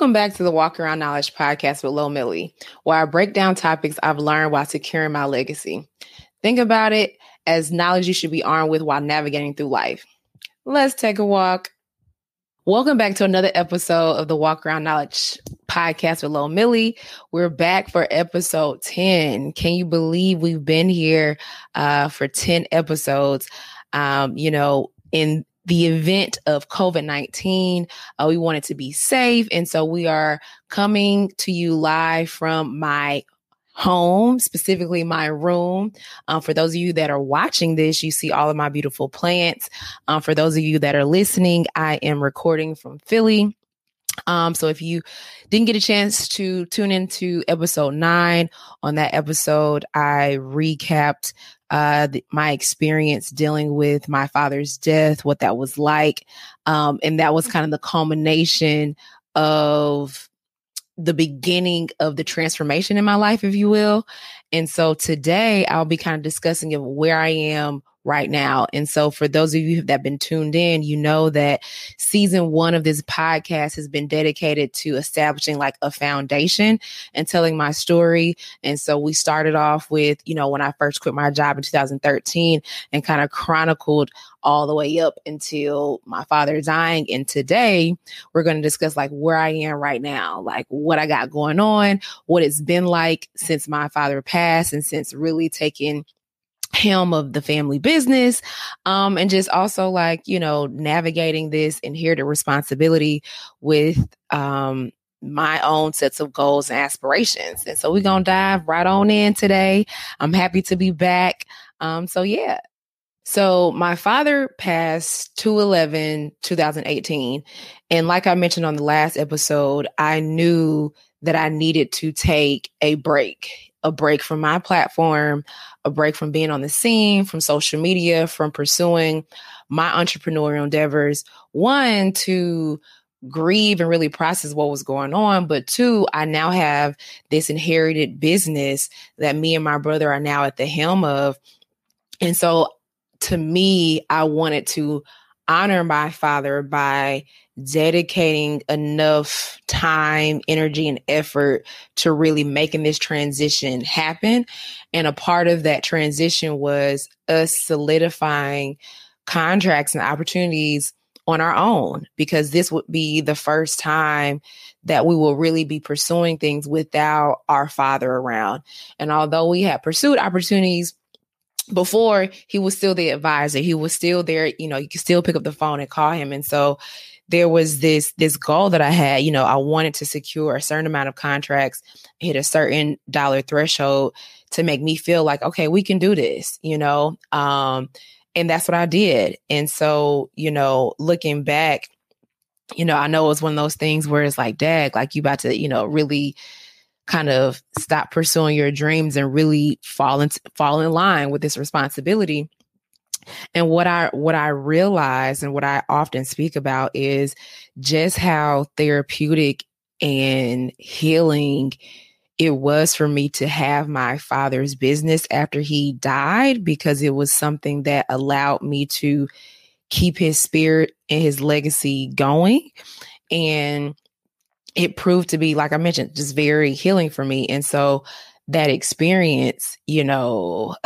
Welcome back to the Walk Around Knowledge podcast with Lil Millie, where I break down topics I've learned while securing my legacy. Think about it as knowledge you should be armed with while navigating through life. Let's take a walk. Welcome back to another episode of the Walk Around Knowledge podcast with Lil Millie. We're back for episode 10. Can you believe we've been here uh, for 10 episodes? Um, you know, in the event of COVID 19. Uh, we wanted to be safe. And so we are coming to you live from my home, specifically my room. Um, for those of you that are watching this, you see all of my beautiful plants. Um, for those of you that are listening, I am recording from Philly. Um, so if you didn't get a chance to tune into episode nine, on that episode, I recapped uh, the, my experience dealing with my father's death, what that was like. Um, and that was kind of the culmination of the beginning of the transformation in my life, if you will. And so today I'll be kind of discussing of where I am right now. And so for those of you that have been tuned in, you know that season one of this podcast has been dedicated to establishing like a foundation and telling my story. And so we started off with, you know, when I first quit my job in 2013 and kind of chronicled all the way up until my father dying. And today we're going to discuss like where I am right now, like what I got going on, what it's been like since my father passed and since really taking helm of the family business um and just also like you know navigating this inherited responsibility with um my own sets of goals and aspirations. And so we're gonna dive right on in today. I'm happy to be back. Um so yeah. So my father passed 211 2018 and like i mentioned on the last episode i knew that i needed to take a break a break from my platform, a break from being on the scene, from social media, from pursuing my entrepreneurial endeavors. One, to grieve and really process what was going on. But two, I now have this inherited business that me and my brother are now at the helm of. And so to me, I wanted to honor my father by dedicating enough time, energy, and effort to really making this transition happen. And a part of that transition was us solidifying contracts and opportunities on our own, because this would be the first time that we will really be pursuing things without our father around. And although we had pursued opportunities before he was still the advisor he was still there you know you could still pick up the phone and call him and so there was this this goal that I had. You know, I wanted to secure a certain amount of contracts, hit a certain dollar threshold to make me feel like, okay, we can do this. You know, um, and that's what I did. And so, you know, looking back, you know, I know it was one of those things where it's like, Dad, like you about to, you know, really kind of stop pursuing your dreams and really fall in fall in line with this responsibility. And what I what I realize and what I often speak about is just how therapeutic and healing it was for me to have my father's business after he died because it was something that allowed me to keep his spirit and his legacy going. And it proved to be like i mentioned just very healing for me and so that experience you know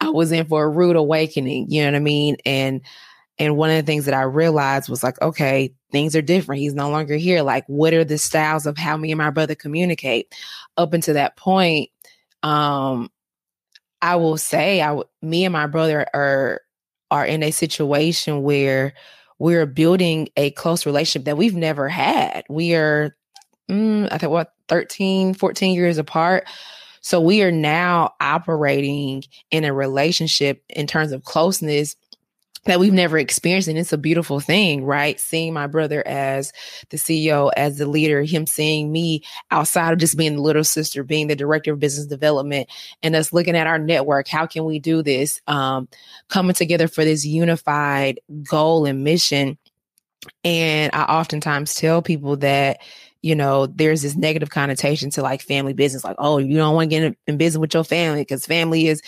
I was in for a rude awakening, you know what I mean? And and one of the things that I realized was like, okay, things are different. He's no longer here. Like, what are the styles of how me and my brother communicate? Up until that point, um, I will say, I me and my brother are are in a situation where we're building a close relationship that we've never had. We are, mm, I think, what 13, 14 years apart. So we are now operating in a relationship in terms of closeness that we've never experienced. And it's a beautiful thing, right? Seeing my brother as the CEO, as the leader, him seeing me outside of just being the little sister, being the director of business development, and us looking at our network. How can we do this? Um, coming together for this unified goal and mission. And I oftentimes tell people that you know, there's this negative connotation to like family business, like, oh, you don't want to get in, in business with your family because family is,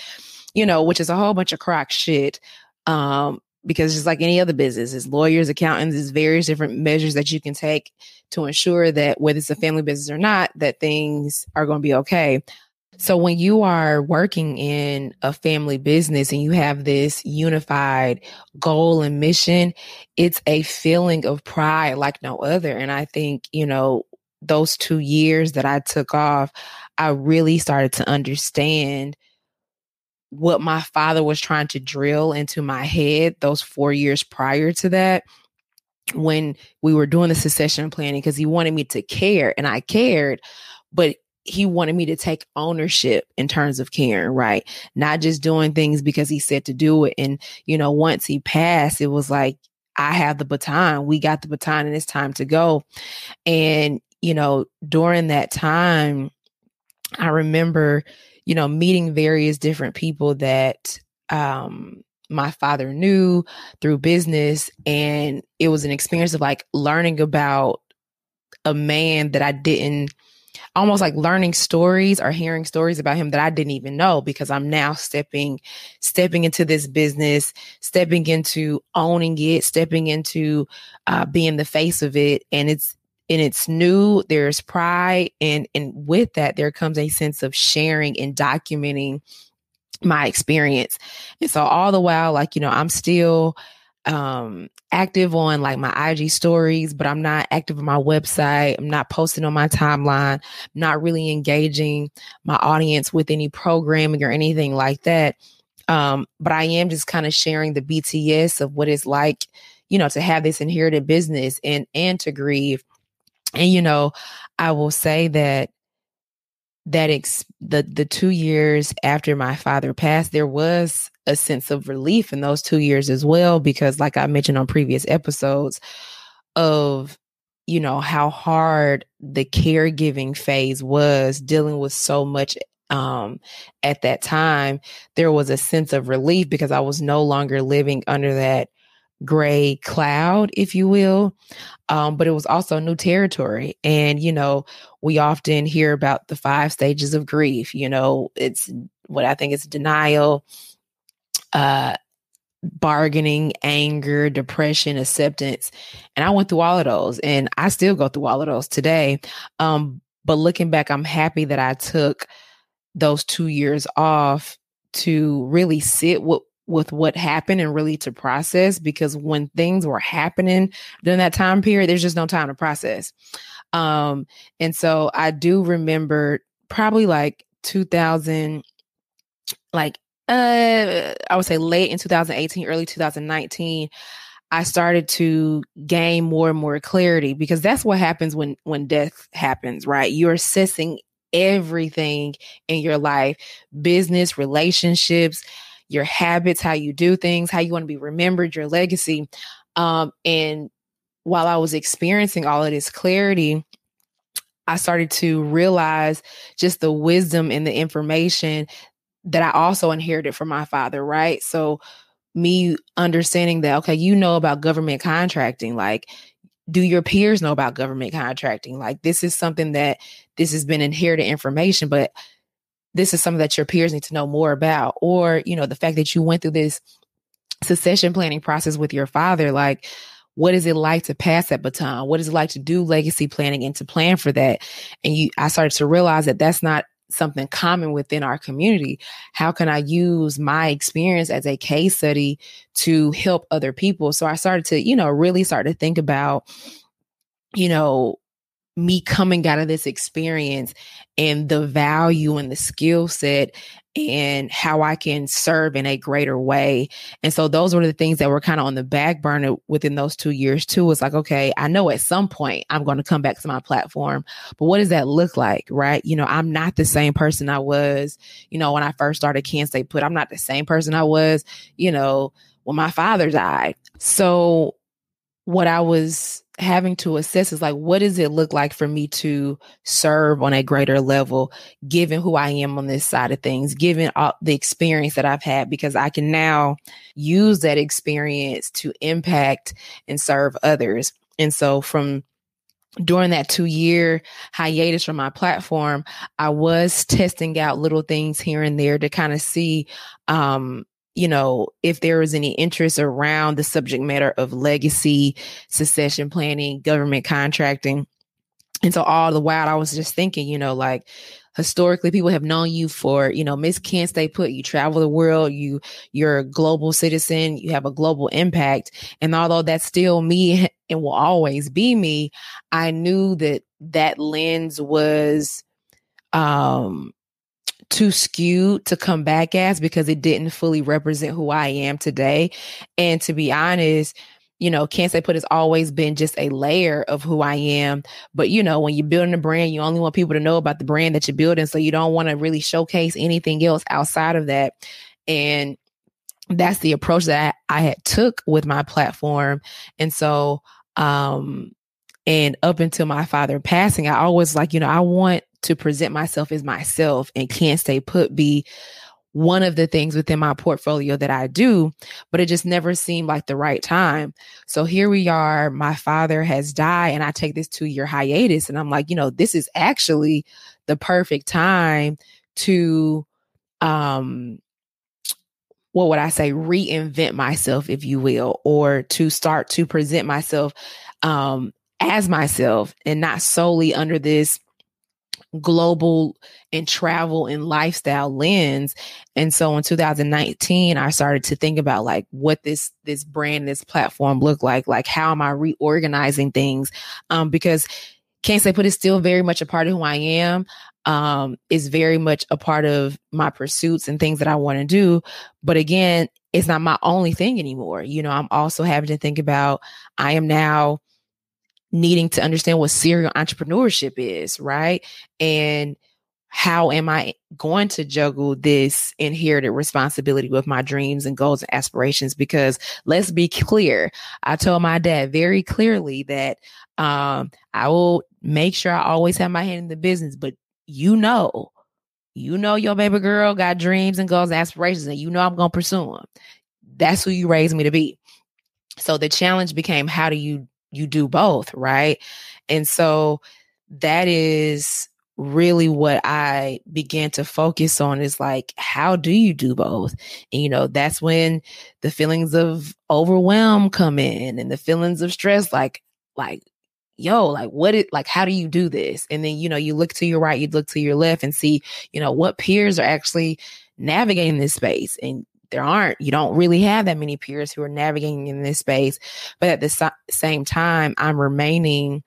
you know, which is a whole bunch of crock shit. Um, because just like any other business, is lawyers, accountants, is various different measures that you can take to ensure that whether it's a family business or not, that things are going to be okay. So when you are working in a family business and you have this unified goal and mission, it's a feeling of pride like no other. And I think, you know, those two years that I took off, I really started to understand what my father was trying to drill into my head those four years prior to that when we were doing the succession planning because he wanted me to care and I cared, but he wanted me to take ownership in terms of caring, right? Not just doing things because he said to do it. And, you know, once he passed, it was like, I have the baton. We got the baton and it's time to go. And, you know, during that time, I remember, you know, meeting various different people that um my father knew through business. And it was an experience of like learning about a man that I didn't almost like learning stories or hearing stories about him that I didn't even know because I'm now stepping stepping into this business, stepping into owning it, stepping into uh, being the face of it, and it's and it's new. There's pride, and and with that there comes a sense of sharing and documenting my experience. And so all the while, like you know, I'm still um active on like my IG stories, but I'm not active on my website. I'm not posting on my timeline, not really engaging my audience with any programming or anything like that. Um, but I am just kind of sharing the BTS of what it's like, you know, to have this inherited business and and to grieve. And you know, I will say that that ex- the the 2 years after my father passed there was a sense of relief in those 2 years as well because like I mentioned on previous episodes of you know how hard the caregiving phase was dealing with so much um at that time there was a sense of relief because I was no longer living under that gray cloud, if you will. Um, but it was also new territory. And, you know, we often hear about the five stages of grief. You know, it's what I think is denial, uh, bargaining, anger, depression, acceptance. And I went through all of those and I still go through all of those today. Um, but looking back, I'm happy that I took those two years off to really sit with with what happened and really to process because when things were happening during that time period, there's just no time to process. Um, and so I do remember probably like 2000, like, uh, I would say late in 2018, early 2019, I started to gain more and more clarity because that's what happens when when death happens, right? You're assessing everything in your life, business, relationships, your habits, how you do things, how you want to be remembered, your legacy. Um, and while I was experiencing all of this clarity, I started to realize just the wisdom and the information that I also inherited from my father, right? So, me understanding that, okay, you know about government contracting, like, do your peers know about government contracting? Like, this is something that this has been inherited information, but this is something that your peers need to know more about. Or you know the fact that you went through this succession planning process with your father like what is it like to pass that baton? What is it like to do legacy planning and to plan for that? And you i started to realize that that's not something common within our community. How can i use my experience as a case study to help other people? So i started to you know really start to think about you know me coming out of this experience and the value and the skill set and how I can serve in a greater way. And so those were the things that were kind of on the back burner within those two years too. It's like, okay, I know at some point I'm going to come back to my platform, but what does that look like? Right. You know, I'm not the same person I was, you know, when I first started Can't Stay Put. I'm not the same person I was, you know, when my father died. So what I was having to assess is like, what does it look like for me to serve on a greater level, given who I am on this side of things, given all the experience that I've had, because I can now use that experience to impact and serve others. And so from during that two year hiatus from my platform, I was testing out little things here and there to kind of see um, you know, if there was any interest around the subject matter of legacy, succession planning, government contracting. and so all the while I was just thinking, you know, like historically people have known you for, you know, Miss Can't Stay Put, you travel the world, you you're a global citizen, you have a global impact. And although that's still me and will always be me, I knew that that lens was um too skewed to come back as because it didn't fully represent who I am today. And to be honest, you know, can't stay put has always been just a layer of who I am. But you know, when you're building a brand, you only want people to know about the brand that you're building. So you don't want to really showcase anything else outside of that. And that's the approach that I, had took with my platform. And so um and up until my father passing, I always like, you know, I want to present myself as myself and can't stay put be one of the things within my portfolio that I do, but it just never seemed like the right time. So here we are. My father has died, and I take this two year hiatus, and I'm like, you know, this is actually the perfect time to, um, what would I say, reinvent myself, if you will, or to start to present myself um, as myself and not solely under this global and travel and lifestyle lens. And so in 2019 i started to think about like what this this brand this platform look like like how am i reorganizing things? Um because can't stay put is still very much a part of who i am. Um is very much a part of my pursuits and things that i want to do. But again it's not my only thing anymore. You know i'm also having to think about i am now needing to understand what serial entrepreneurship is, right? And how am I going to juggle this inherited responsibility with my dreams and goals and aspirations? Because let's be clear, I told my dad very clearly that um, I will make sure I always have my hand in the business, but you know, you know, your baby girl got dreams and goals and aspirations, and you know I'm going to pursue them. That's who you raised me to be. So the challenge became how do you you do both, right? And so that is really what I began to focus on is like, how do you do both? And, you know, that's when the feelings of overwhelm come in and the feelings of stress, like, like, yo, like what it like how do you do this? And then, you know, you look to your right, you look to your left and see, you know, what peers are actually navigating this space. And there aren't. You don't really have that many peers who are navigating in this space but at the so- same time i'm remaining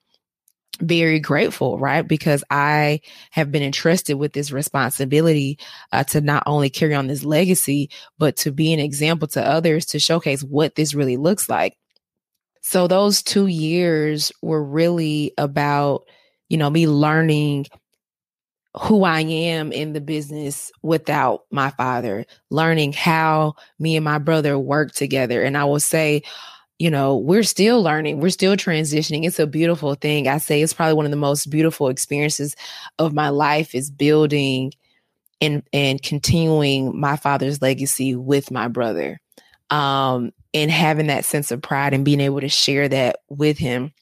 very grateful right? Because i have been entrusted with this responsibility uh, to not only carry on this legacy but to be an example to others to showcase what this really looks like. So those two years were really about you know me learning who I am in the business without my father, learning how me and my brother work together. And I will say, you know, we're still learning, we're still transitioning. It's a beautiful thing. I say it's probably one of the most beautiful experiences of my life is building and and continuing my father's legacy with my brother. Um and having that sense of pride and being able to share that with him.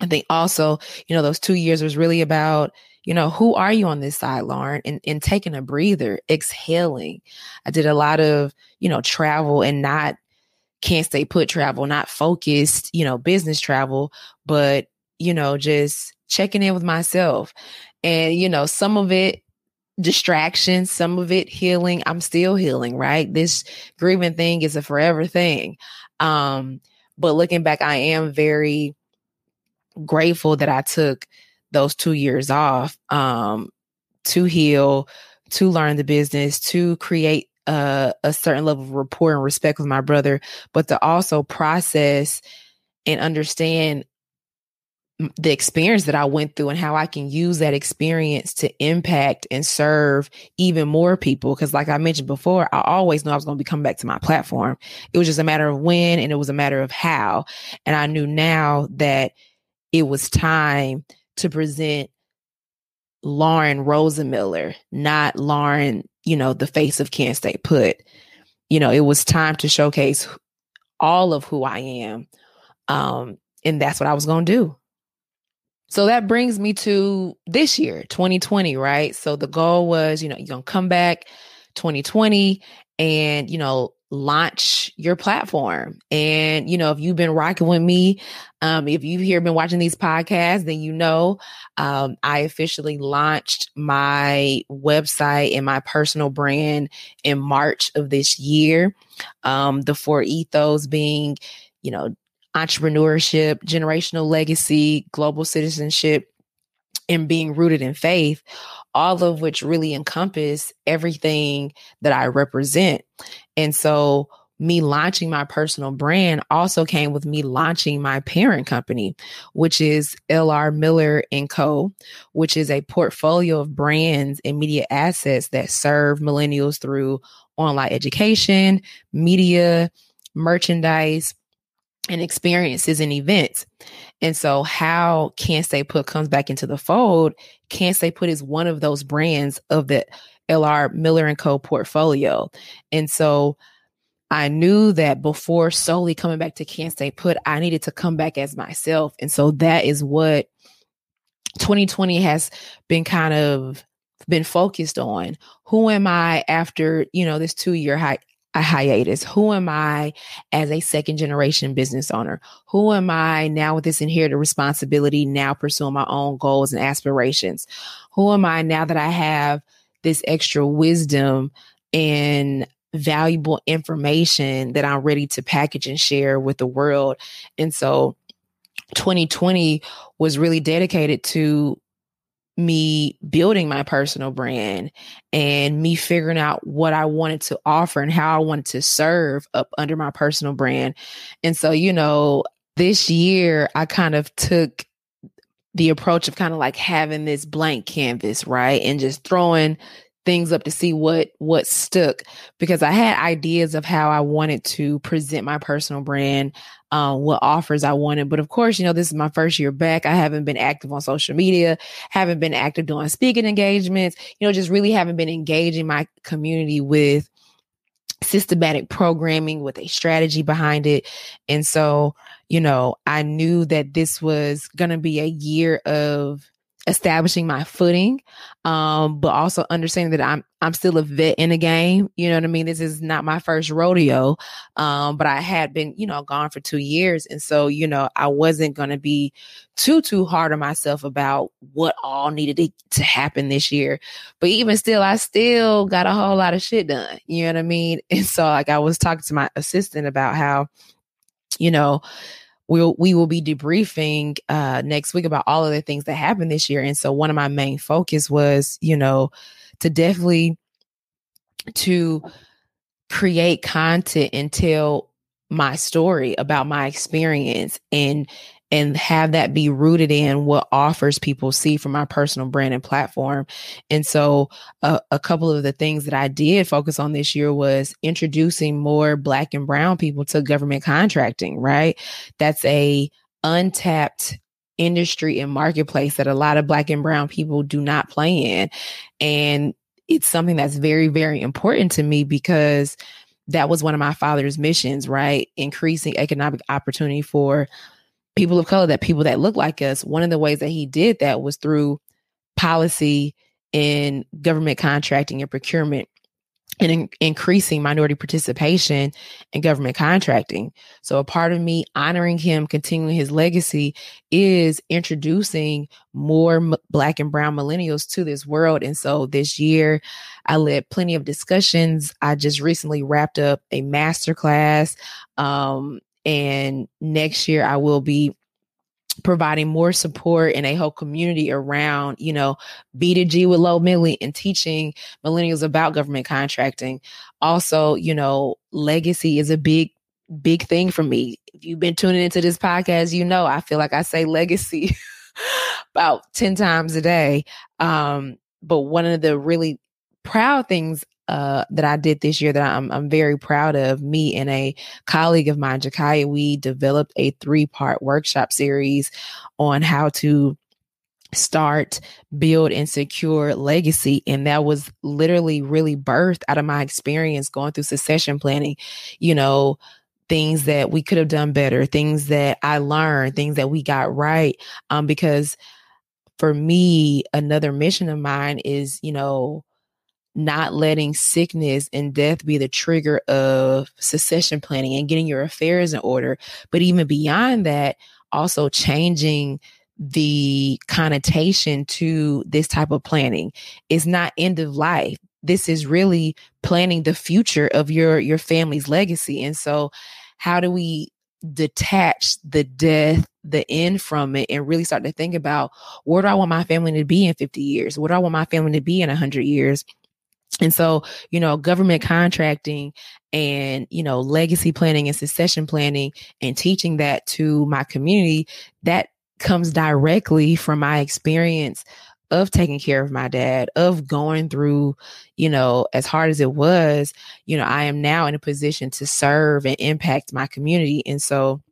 I think also, you know, those 2 years was really about you know, who are you on this side, Lauren? And, and taking a breather, exhaling. I did a lot of, you know, travel and not can't stay put travel, not focused, you know, business travel, but, you know, just checking in with myself. And, you know, some of it distraction, some of it healing. I'm still healing, right? This grieving thing is a forever thing. Um, but looking back, I am very grateful that I took those two years off um, to heal, to learn the business, to create a, a certain level of rapport and respect with my brother, but to also process and understand the experience that I went through and how I can use that experience to impact and serve even more people. Because, like I mentioned before, I always knew I was going to be coming back to my platform. It was just a matter of when and it was a matter of how. And I knew now that it was time to present Lauren Rosenmiller, not Lauren, you know, the face of Can't Stay Put. You know, it was time to showcase all of who I am. Um, and that's what I was going to do. So that brings me to this year, 2020, right? So the goal was, you know, you're going to come back 2020 and, you know, launch your platform. And, you know, if you've been rocking with me, um, if you've here been watching these podcasts, then you know um, I officially launched my website and my personal brand in March of this year. Um, the four ethos being, you know, entrepreneurship, generational legacy, global citizenship, and being rooted in faith, all of which really encompass everything that I represent. And so, me launching my personal brand also came with me launching my parent company, which is LR Miller and Co., which is a portfolio of brands and media assets that serve millennials through online education, media, merchandise, and experiences and events. And so, how Can't Stay Put comes back into the fold, Can't Stay Put is one of those brands of the LR Miller and Co. portfolio. And so, I knew that before solely coming back to Can't Stay Put, I needed to come back as myself. And so, that is what 2020 has been kind of been focused on who am i after you know this two year hi- a hiatus? Who am I as a second generation business owner? Who am I now with this inherited responsibility, now pursuing my own goals and aspirations? Who am I now that I have this extra wisdom and valuable information that I'm ready to package and share with the world? And so 2020 was really dedicated to me building my personal brand and me figuring out what I wanted to offer and how I wanted to serve up under my personal brand. And so, you know, this year I kind of took the approach of kind of like having this blank canvas, right? And just throwing things up to see what what stuck because I had ideas of how I wanted to present my personal brand, um, what offers I wanted. But of course, you know, this is my first year back. I haven't been active on social media, haven't been active doing speaking engagements, you know, just really haven't been engaging my community with systematic programming with a strategy behind it. And so, you know, I knew that this was going to be a year of establishing my footing um but also understanding that i'm i'm still a vet in the game you know what i mean? This is not my first rodeo um but i had been you know gone for two years and so you know i wasn't going to be too too hard on myself about what all needed to, to happen this year. But even still i still got a whole lot of shit done you know what i mean? And so like i was talking to my assistant about how you know we'll we will be debriefing uh next week about all of the things that happened this year. And so one of my main focus was you know to definitely to create content and tell my story about my experience and and have that be rooted in what offers people see from my personal brand and platform. And so, uh, a couple of the things that I did focus on this year was introducing more Black and Brown people to government contracting. Right, that's a untapped industry and marketplace that a lot of Black and Brown people do not play in, and it's something that's very, very important to me because that was one of my father's missions, right? Increasing economic opportunity for people of color, that people that look like us, one of the ways that he did that was through policy in government contracting and procurement and in- increasing minority participation in government contracting. So, a part of me honoring him, continuing his legacy, is introducing more m- Black and Brown millennials to this world. And so, this year, I led plenty of discussions. I just recently wrapped up a masterclass um, and next year, I will be providing more support and a whole community around, you know, B2G with Low Millie and teaching millennials about government contracting. Also, you know, legacy is a big, big thing for me. If you've been tuning into this podcast, you know, I feel like I say legacy about 10 times a day. Um, but one of the really proud things uh, that I did this year that I'm, I'm very proud of. Me and a colleague of mine, Jakaya, we developed a three part workshop series on how to start, build, and secure legacy. And that was literally really birthed out of my experience going through succession planning. You know, things that we could have done better, things that I learned, things that we got right. Um, because for me, another mission of mine is, you know, not letting sickness and death be the trigger of succession planning and getting your affairs in order. But even beyond that, also changing the connotation to this type of planning. It's not end of life. This is really planning the future of your your family's legacy. And so how do we detach the death, the end from it, and really start to think about where do I want my family to be in 50 years? Where do I want my family to be in 100 years? And so, you know, government contracting and, you know, legacy planning and succession planning and teaching that to my community, that comes directly from my experience of taking care of my dad, of going through, you know, as hard as it was, you know, I am now in a position to serve and impact my community. And so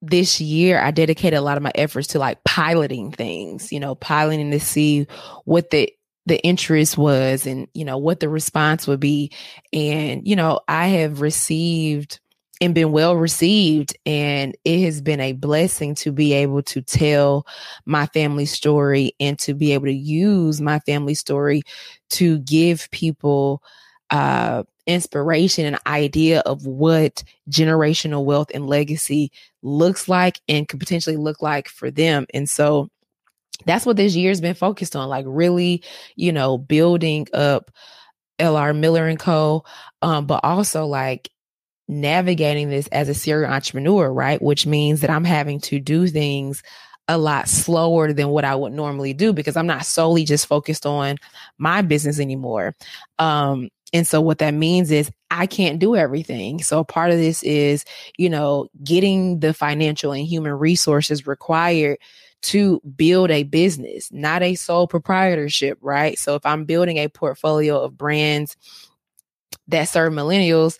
this year I dedicated a lot of my efforts to like piloting things, you know, piloting to see what the the interest was and you know what the response would be and you know I have received and been well received. And it has been a blessing to be able to tell my family story and to be able to use my family story to give people uh, inspiration and idea of what generational wealth and legacy looks like and could potentially look like for them. And so that's what this year's been focused on, like really, you know, building up LR Miller and Co. Um, but also like navigating this as a serial entrepreneur, right? Which means that I'm having to do things a lot slower than what I would normally do because I'm not solely just focused on my business anymore. Um, and so what that means is I can't do everything. So part of this is, you know, getting the financial and human resources required to build a business, not a sole proprietorship, right? So if I'm building a portfolio of brands that serve millennials,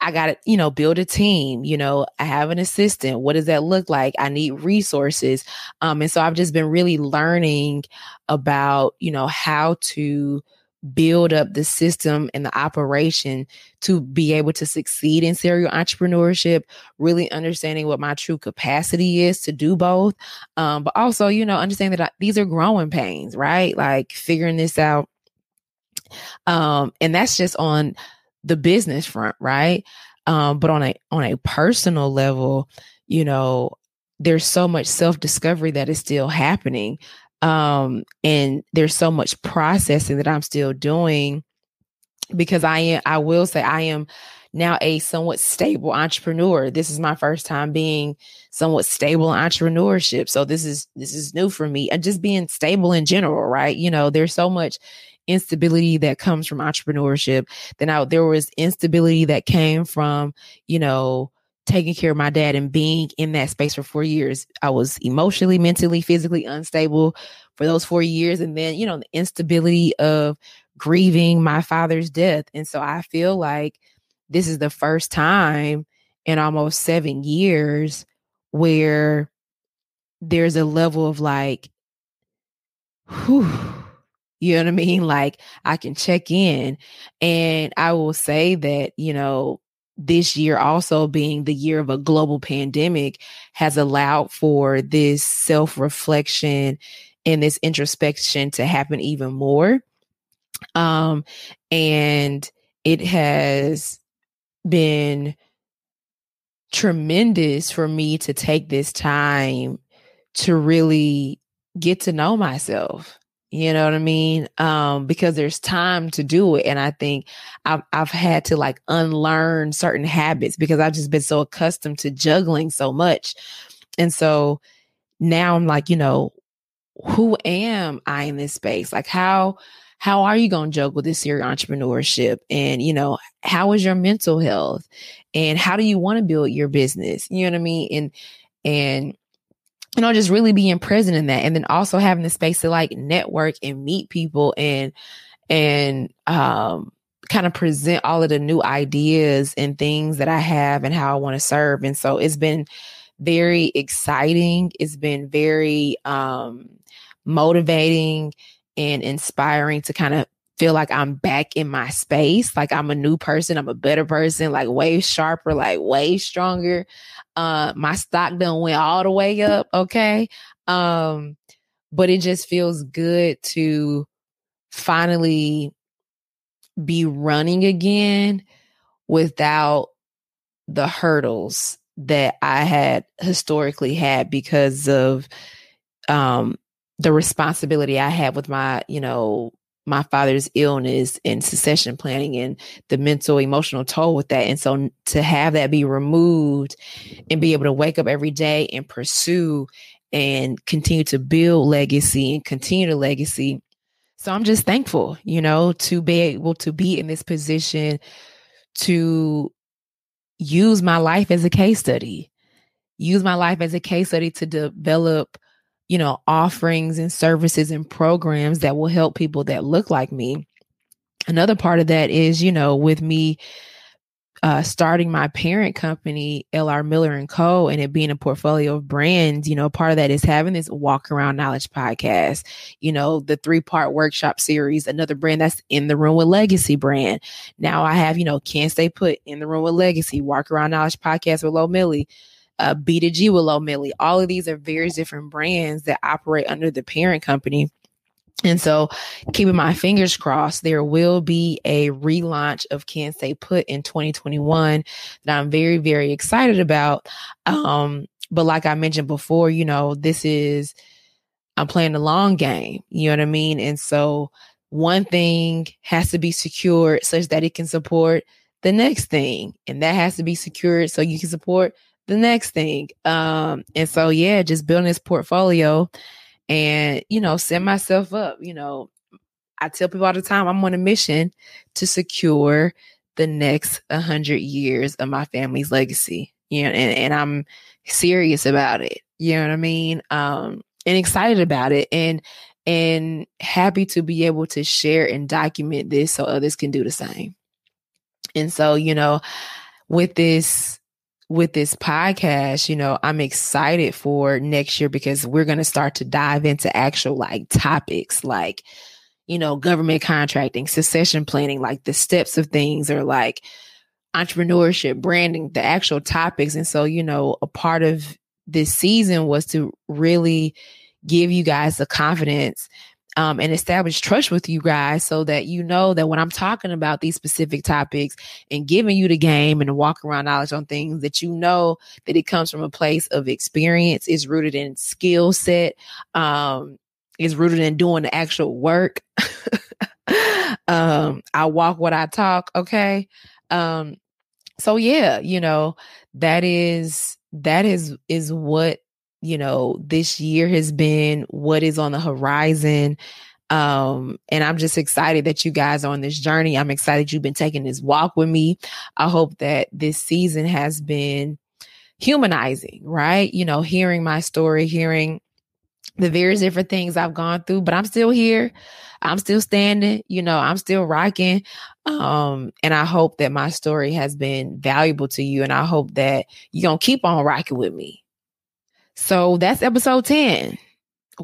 I got to, you know, build a team, you know, I have an assistant. What does that look like? I need resources. Um, and so I've just been really learning about, you know, how to build up the system and the operation to be able to succeed in serial entrepreneurship, really understanding what my true capacity is to do both. Um, but also, you know, understanding that I, these are growing pains, right? Like figuring this out. Um, and that's just on the business front, right? Um, but on a on a personal level, you know, there's so much self discovery that is still happening, um, and there's so much processing that I'm still doing because I am. I will say I am now a somewhat stable entrepreneur. This is my first time being somewhat stable in entrepreneurship. So this is this is new for me and just being stable in general, right? You know, there's so much instability that comes from entrepreneurship. Then I, there was instability that came from, you know, taking care of my dad and being in that space for four years. I was emotionally, mentally, physically unstable for those four years. And then, you know, the instability of grieving my father's death. And so I feel like this is the first time in almost seven years where there's a level of like, whew, you know what I mean? Like I can check in. And I will say that, you know, this year also being the year of a global pandemic has allowed for this self reflection and this introspection to happen even more. Um, and it has been tremendous for me to take this time to really get to know myself you know what I mean? Um, because there's time to do it. And I think I've, I've had to like unlearn certain habits because I've just been so accustomed to juggling so much. And so now I'm like, you know, who am I in this space? Like how, how are you going to juggle this serial entrepreneurship? And, you know, how is your mental health? And how do you want to build your business? You know what I mean? And, and you know, just really being present in that. And then also having the space to like network and meet people and, and, um, kind of present all of the new ideas and things that I have and how I want to serve. And so it's been very exciting. It's been very, um, motivating and inspiring to kind of feel like I'm back in my space. Like I'm a new person. I'm a better person, like way sharper, like way stronger. Uh, my stock done went all the way up. Okay. Um, but it just feels good to finally be running again without the hurdles that I had historically had because of um the responsibility I had with my, you know, my father's illness and succession planning and the mental emotional toll with that. And so to have that be removed and be able to wake up every day and pursue and continue to build legacy and continue the legacy. So i'm just thankful you know to be able to be in this position to use my life as a case study use my life as a case study to develop you know, offerings and services and programs that will help people that look like me. Another part of that is, you know, with me uh, starting my parent company, LR Miller and Co., and it being a portfolio of brands, you know, part of that is having this walk around knowledge podcast, you know, the three part workshop series, another brand that's in the room with legacy brand. Now I have, you know, can't stay put in the room with legacy, walk around knowledge podcast with Low Millie uh, B2G Willow Millie. All of these are various different brands that operate under the parent company. And so, keeping my fingers crossed, there will be a relaunch of Can't Stay Put in 2021 that I'm very, very excited about. Um, but like I mentioned before, you know, this is, I'm playing the long game, you know what I mean? And so, one thing has to be secured such that it can support the next thing, and that has to be secured so you can support the next thing. Um, and so yeah, just building this portfolio and you know, set myself up. You know, I tell people all the time I'm on a mission to secure the next hundred years of my family's legacy. You know, and, and I'm serious about it. You know what I mean? Um, and excited about it and and happy to be able to share and document this so others can do the same. And so, you know, with this with this podcast, you know, I'm excited for next year because we're going to start to dive into actual like topics like, you know, government contracting, succession planning, like the steps of things or like entrepreneurship, branding, the actual topics. And so, you know, a part of this season was to really give you guys the confidence um, and establish trust with you guys so that you know that when I'm talking about these specific topics and giving you the game and the walk around knowledge on things that you know that it comes from a place of experience, is rooted in skill set, um, is rooted in doing the actual work. um, I walk what I talk. Okay. Um, so yeah, you know, that is that is is what you know, this year has been, what is on the horizon. Um, and I'm just excited that you guys are on this journey. I'm excited you've been taking this walk with me. I hope that this season has been humanizing, right? You know, hearing my story, hearing the various different things I've gone through, but I'm still here. I'm still standing, you know, I'm still rocking. Um, and I hope that my story has been valuable to you. And I hope that you're gonna keep on rocking with me. So that's episode 10.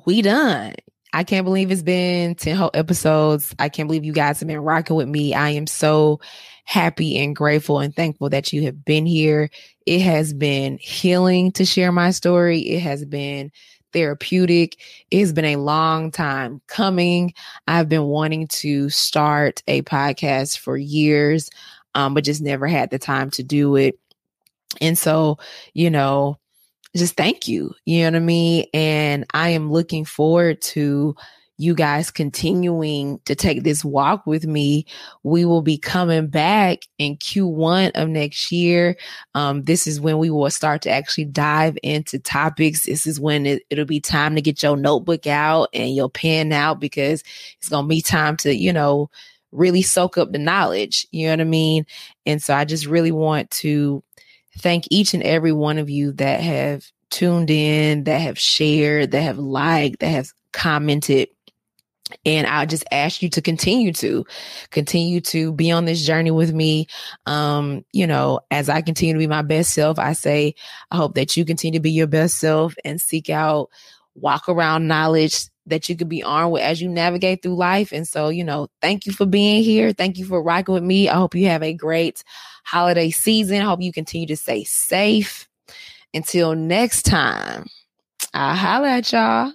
We done. I can't believe it's been 10 whole episodes. I can't believe you guys have been rocking with me. I am so happy and grateful and thankful that you have been here. It has been healing to share my story. It has been therapeutic. It has been a long time coming. I've been wanting to start a podcast for years, um, but just never had the time to do it. And so, you know, just thank you. You know what I mean? And I am looking forward to you guys continuing to take this walk with me. We will be coming back in Q1 of next year. Um, this is when we will start to actually dive into topics. This is when it, it'll be time to get your notebook out and your pen out because it's going to be time to, you know, really soak up the knowledge. You know what I mean? And so I just really want to thank each and every one of you that have tuned in, that have shared, that have liked, that have commented. And I just ask you to continue to continue to be on this journey with me. Um, you know, as I continue to be my best self, I say, I hope that you continue to be your best self and seek out walk around knowledge that you could be armed with as you navigate through life. And so, you know, thank you for being here. Thank you for rocking with me. I hope you have a great holiday season. Hope you continue to stay safe. Until next time, I'll holler at y'all.